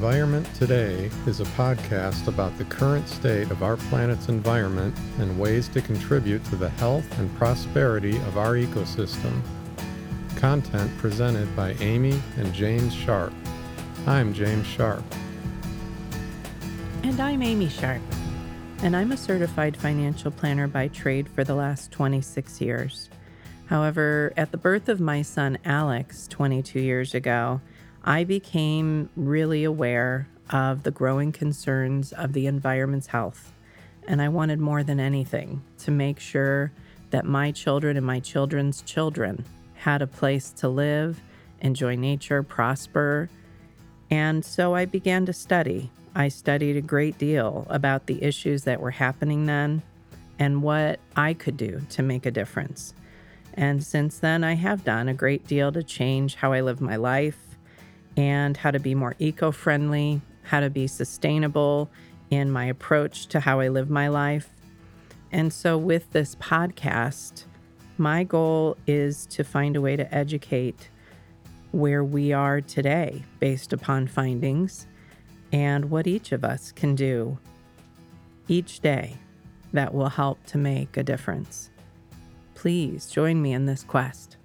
Environment Today is a podcast about the current state of our planet's environment and ways to contribute to the health and prosperity of our ecosystem. Content presented by Amy and James Sharp. I'm James Sharp. And I'm Amy Sharp. And I'm a certified financial planner by trade for the last 26 years. However, at the birth of my son Alex 22 years ago, I became really aware of the growing concerns of the environment's health. And I wanted more than anything to make sure that my children and my children's children had a place to live, enjoy nature, prosper. And so I began to study. I studied a great deal about the issues that were happening then and what I could do to make a difference. And since then, I have done a great deal to change how I live my life and how to be more eco friendly, how to be sustainable in my approach to how I live my life. And so, with this podcast, my goal is to find a way to educate where we are today based upon findings and what each of us can do each day that will help to make a difference. Please join me in this quest.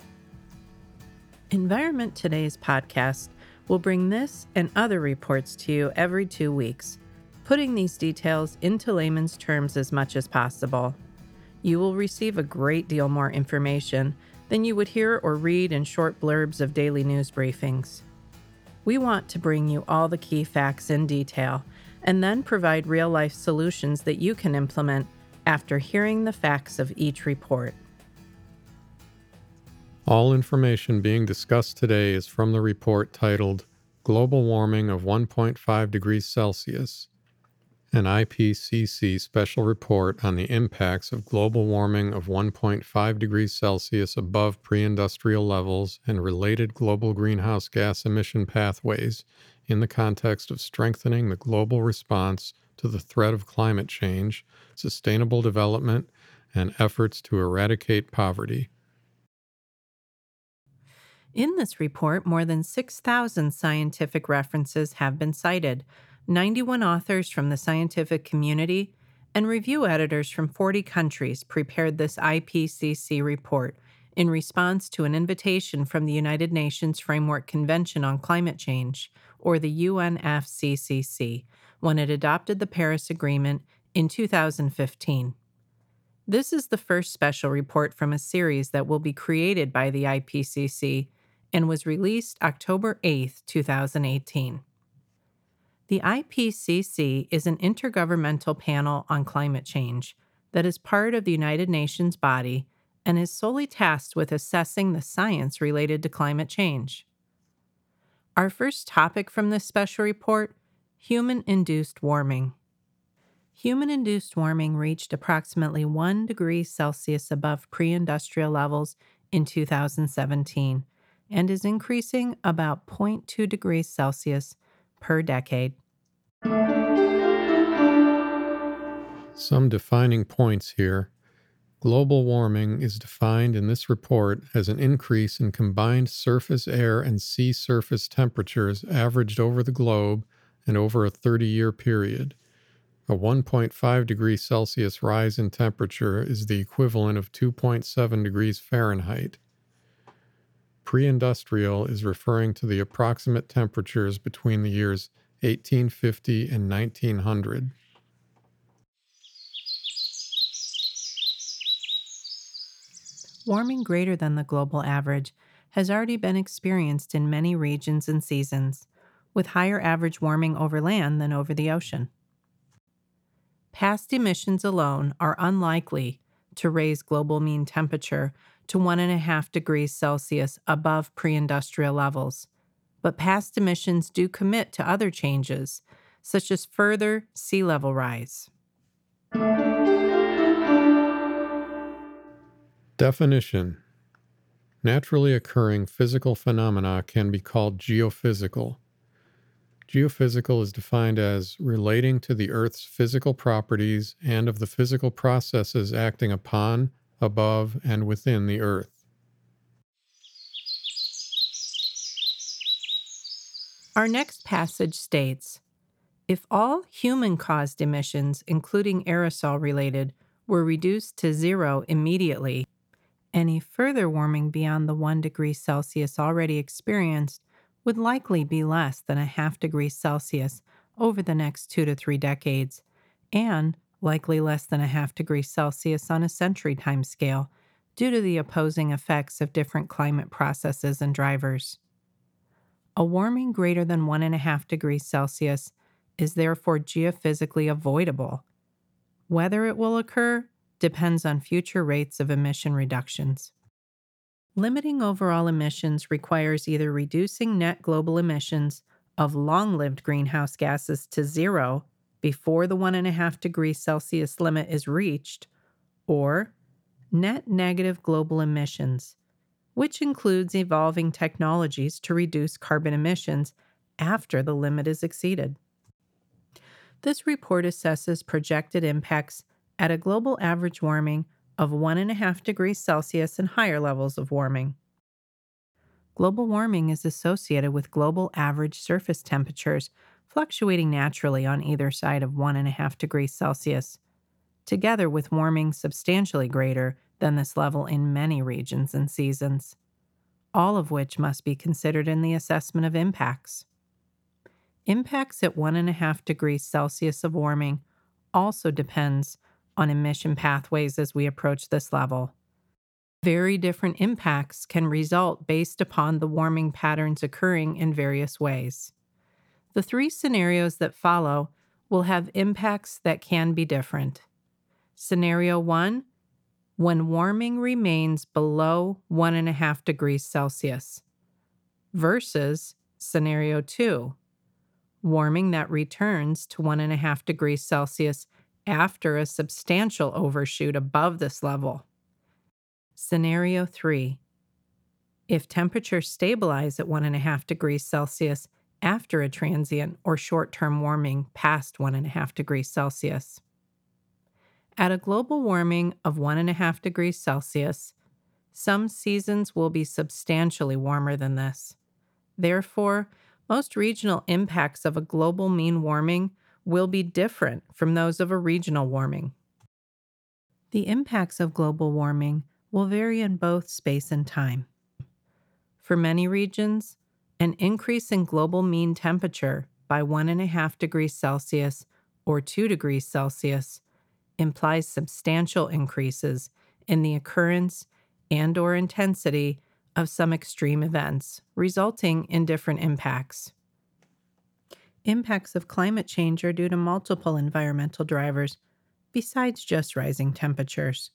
Environment Today's podcast will bring this and other reports to you every two weeks, putting these details into layman's terms as much as possible. You will receive a great deal more information than you would hear or read in short blurbs of daily news briefings. We want to bring you all the key facts in detail and then provide real life solutions that you can implement after hearing the facts of each report. All information being discussed today is from the report titled Global Warming of 1.5 Degrees Celsius, an IPCC special report on the impacts of global warming of 1.5 degrees Celsius above pre industrial levels and related global greenhouse gas emission pathways in the context of strengthening the global response to the threat of climate change, sustainable development, and efforts to eradicate poverty. In this report, more than 6,000 scientific references have been cited, 91 authors from the scientific community and review editors from 40 countries prepared this IPCC report in response to an invitation from the United Nations Framework Convention on Climate Change, or the UNFCCC, when it adopted the Paris Agreement in 2015. This is the first special report from a series that will be created by the IPCC and was released October 8, 2018. The IPCC is an intergovernmental panel on climate change that is part of the United Nations body and is solely tasked with assessing the science related to climate change. Our first topic from this special report human induced warming. Human induced warming reached approximately 1 degree Celsius above pre industrial levels in 2017 and is increasing about 0.2 degrees Celsius per decade. Some defining points here. Global warming is defined in this report as an increase in combined surface air and sea surface temperatures averaged over the globe and over a 30 year period. A 1.5 degrees Celsius rise in temperature is the equivalent of 2.7 degrees Fahrenheit. Pre industrial is referring to the approximate temperatures between the years 1850 and 1900. Warming greater than the global average has already been experienced in many regions and seasons, with higher average warming over land than over the ocean. Past emissions alone are unlikely to raise global mean temperature to 1.5 degrees Celsius above pre industrial levels. But past emissions do commit to other changes, such as further sea level rise. Definition Naturally occurring physical phenomena can be called geophysical. Geophysical is defined as relating to the Earth's physical properties and of the physical processes acting upon, above, and within the earth. Our next passage states If all human caused emissions, including aerosol related, were reduced to zero immediately, any further warming beyond the 1 degree Celsius already experienced would likely be less than a half degree Celsius over the next two to three decades, and likely less than a half degree Celsius on a century time scale due to the opposing effects of different climate processes and drivers. A warming greater than 1.5 degrees Celsius is therefore geophysically avoidable. Whether it will occur depends on future rates of emission reductions. Limiting overall emissions requires either reducing net global emissions of long lived greenhouse gases to zero before the 1.5 degrees Celsius limit is reached, or net negative global emissions, which includes evolving technologies to reduce carbon emissions after the limit is exceeded. This report assesses projected impacts at a global average warming of 1.5 degrees Celsius and higher levels of warming. Global warming is associated with global average surface temperatures fluctuating naturally on either side of 1.5 degrees Celsius, together with warming substantially greater than this level in many regions and seasons, all of which must be considered in the assessment of impacts. Impacts at 1.5 degrees Celsius of warming also depends on emission pathways as we approach this level. Very different impacts can result based upon the warming patterns occurring in various ways. The three scenarios that follow will have impacts that can be different. Scenario 1 when warming remains below 1.5 degrees Celsius, versus scenario 2 warming that returns to 1.5 degrees Celsius after a substantial overshoot above this level. Scenario 3 If temperatures stabilize at 1.5 degrees Celsius after a transient or short term warming past 1.5 degrees Celsius. At a global warming of 1.5 degrees Celsius, some seasons will be substantially warmer than this. Therefore, most regional impacts of a global mean warming will be different from those of a regional warming. The impacts of global warming will vary in both space and time. For many regions, an increase in global mean temperature by 1.5 degrees Celsius or 2 degrees Celsius implies substantial increases in the occurrence and or intensity of some extreme events, resulting in different impacts. Impacts of climate change are due to multiple environmental drivers, besides just rising temperatures.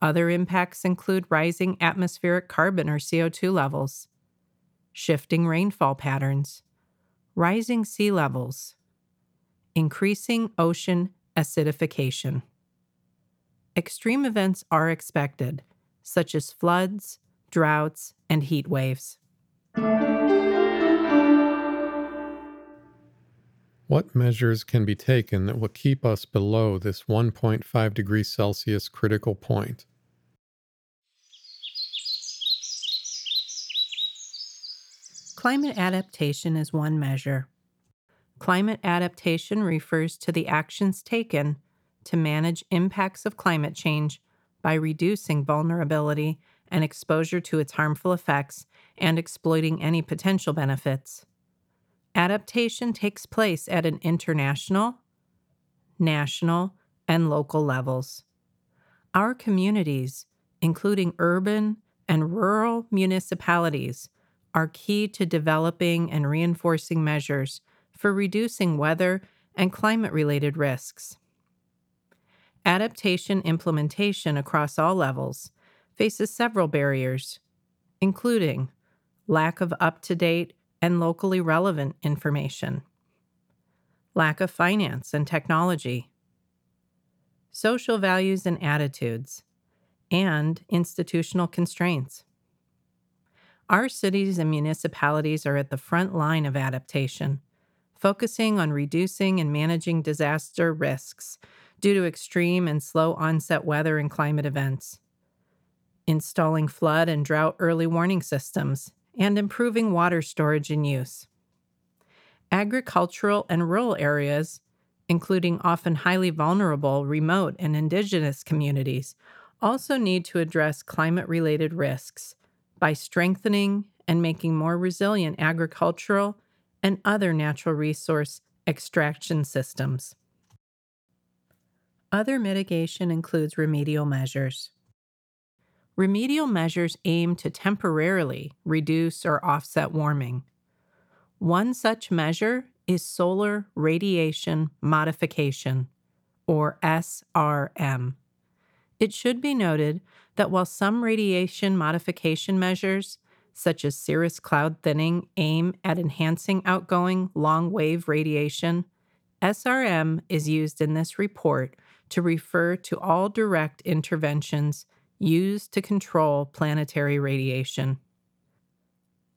Other impacts include rising atmospheric carbon or CO2 levels, shifting rainfall patterns, rising sea levels, increasing ocean acidification. Extreme events are expected, such as floods, droughts, and heat waves. What measures can be taken that will keep us below this 1.5 degrees Celsius critical point? Climate adaptation is one measure. Climate adaptation refers to the actions taken to manage impacts of climate change by reducing vulnerability and exposure to its harmful effects and exploiting any potential benefits. Adaptation takes place at an international, national, and local levels. Our communities, including urban and rural municipalities, are key to developing and reinforcing measures for reducing weather and climate related risks. Adaptation implementation across all levels faces several barriers, including lack of up to date and locally relevant information, lack of finance and technology, social values and attitudes, and institutional constraints. Our cities and municipalities are at the front line of adaptation, focusing on reducing and managing disaster risks due to extreme and slow onset weather and climate events, installing flood and drought early warning systems, and improving water storage and use. agricultural and rural areas, including often highly vulnerable remote and indigenous communities, also need to address climate related risks by strengthening and making more resilient agricultural and other natural resource extraction systems. Other mitigation includes remedial measures. Remedial measures aim to temporarily reduce or offset warming. One such measure is solar radiation modification, or SRM. It should be noted that while some radiation modification measures, such as cirrus cloud thinning, aim at enhancing outgoing long wave radiation, SRM is used in this report to refer to all direct interventions used to control planetary radiation.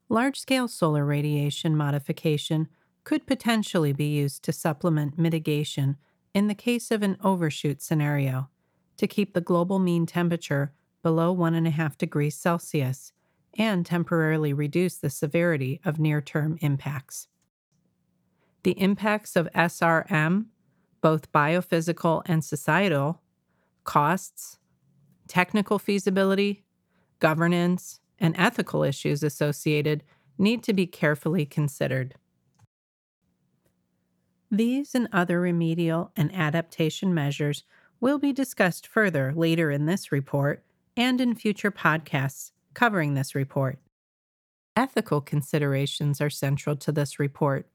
Large scale solar radiation modification could potentially be used to supplement mitigation in the case of an overshoot scenario to keep the global mean temperature below 1.5 degrees Celsius and temporarily reduce the severity of near term impacts. The impacts of SRM, both biophysical and societal, costs, technical feasibility, governance, and ethical issues associated need to be carefully considered. These and other remedial and adaptation measures will be discussed further later in this report and in future podcasts covering this report. Ethical considerations are central to this report,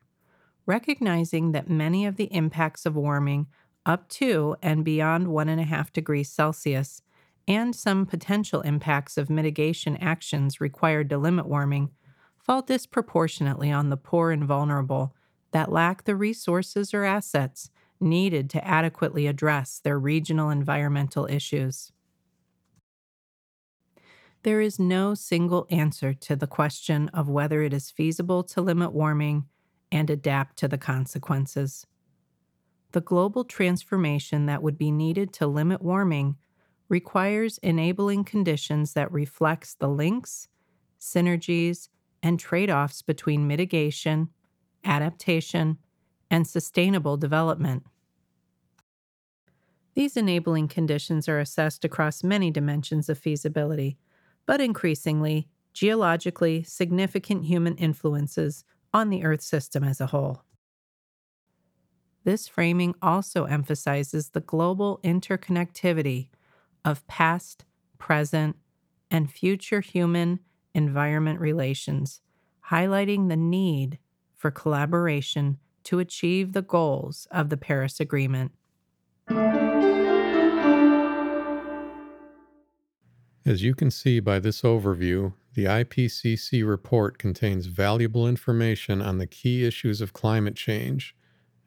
recognizing that many of the impacts of warming up to and beyond 1.5 degrees Celsius and some potential impacts of mitigation actions required to limit warming fall disproportionately on the poor and vulnerable that lack the resources or assets needed to adequately address their regional environmental issues. There is no single answer to the question of whether it is feasible to limit warming and adapt to the consequences. The global transformation that would be needed to limit warming requires enabling conditions that reflects the links, synergies, and trade-offs between mitigation, adaptation, and sustainable development. These enabling conditions are assessed across many dimensions of feasibility, but increasingly, geologically significant human influences on the Earth system as a whole. This framing also emphasizes the global interconnectivity of past, present, and future human environment relations, highlighting the need for collaboration to achieve the goals of the Paris Agreement. As you can see by this overview, the IPCC report contains valuable information on the key issues of climate change,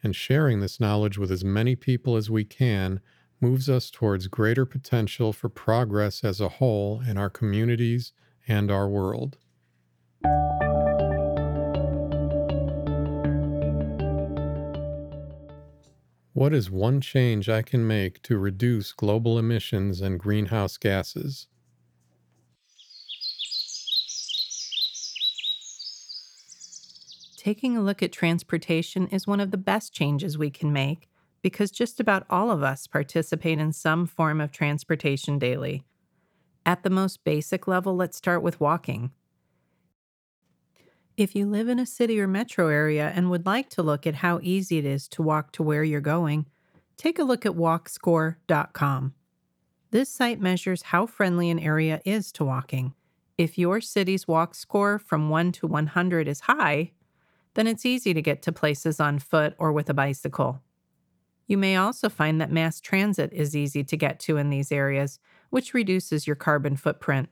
and sharing this knowledge with as many people as we can moves us towards greater potential for progress as a whole in our communities and our world. What is one change I can make to reduce global emissions and greenhouse gases? Taking a look at transportation is one of the best changes we can make because just about all of us participate in some form of transportation daily. At the most basic level, let's start with walking. If you live in a city or metro area and would like to look at how easy it is to walk to where you're going, take a look at walkscore.com. This site measures how friendly an area is to walking. If your city's walk score from 1 to 100 is high, then it's easy to get to places on foot or with a bicycle. You may also find that mass transit is easy to get to in these areas, which reduces your carbon footprint.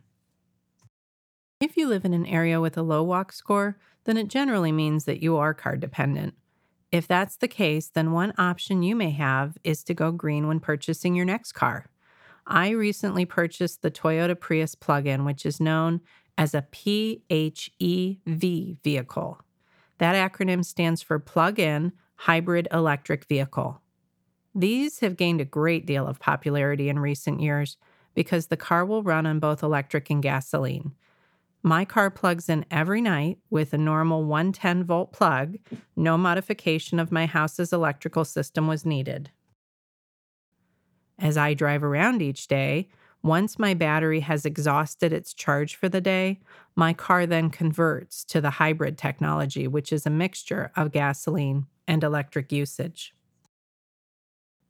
If you live in an area with a low walk score, then it generally means that you are car dependent. If that's the case, then one option you may have is to go green when purchasing your next car. I recently purchased the Toyota Prius plug in, which is known as a PHEV vehicle. That acronym stands for Plug in Hybrid Electric Vehicle. These have gained a great deal of popularity in recent years because the car will run on both electric and gasoline. My car plugs in every night with a normal 110 volt plug. No modification of my house's electrical system was needed. As I drive around each day, once my battery has exhausted its charge for the day, my car then converts to the hybrid technology, which is a mixture of gasoline and electric usage.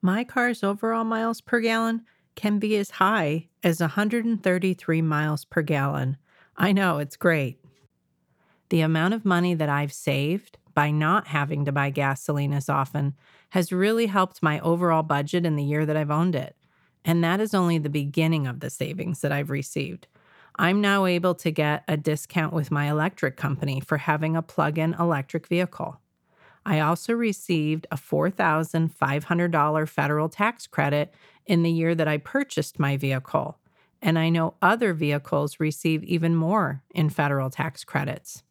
My car's overall miles per gallon can be as high as 133 miles per gallon. I know, it's great. The amount of money that I've saved by not having to buy gasoline as often has really helped my overall budget in the year that I've owned it. And that is only the beginning of the savings that I've received. I'm now able to get a discount with my electric company for having a plug in electric vehicle. I also received a $4,500 federal tax credit in the year that I purchased my vehicle. And I know other vehicles receive even more in federal tax credits.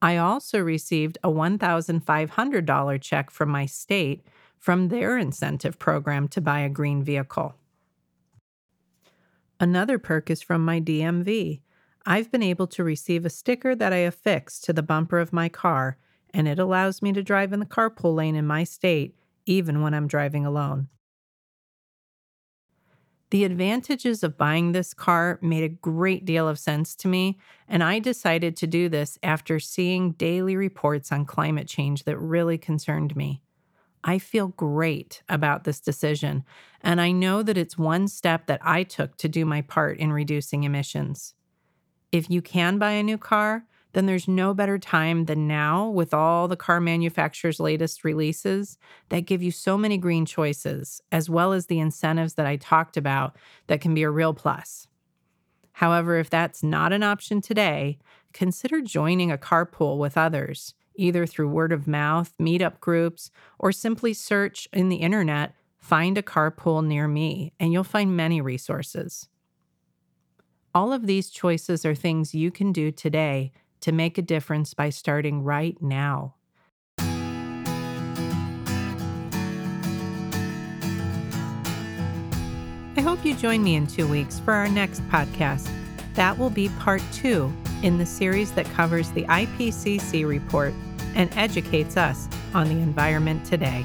I also received a $1,500 check from my state from their incentive program to buy a green vehicle. Another perk is from my DMV. I've been able to receive a sticker that I affix to the bumper of my car, and it allows me to drive in the carpool lane in my state, even when I'm driving alone. The advantages of buying this car made a great deal of sense to me, and I decided to do this after seeing daily reports on climate change that really concerned me. I feel great about this decision, and I know that it's one step that I took to do my part in reducing emissions. If you can buy a new car, then there's no better time than now with all the car manufacturers' latest releases that give you so many green choices, as well as the incentives that I talked about that can be a real plus. However, if that's not an option today, consider joining a carpool with others either through word of mouth, meetup groups, or simply search in the internet, find a carpool near me, and you'll find many resources. All of these choices are things you can do today to make a difference by starting right now. I hope you join me in two weeks for our next podcast. That will be part two in the series that covers the IPCC report and educates us on the environment today.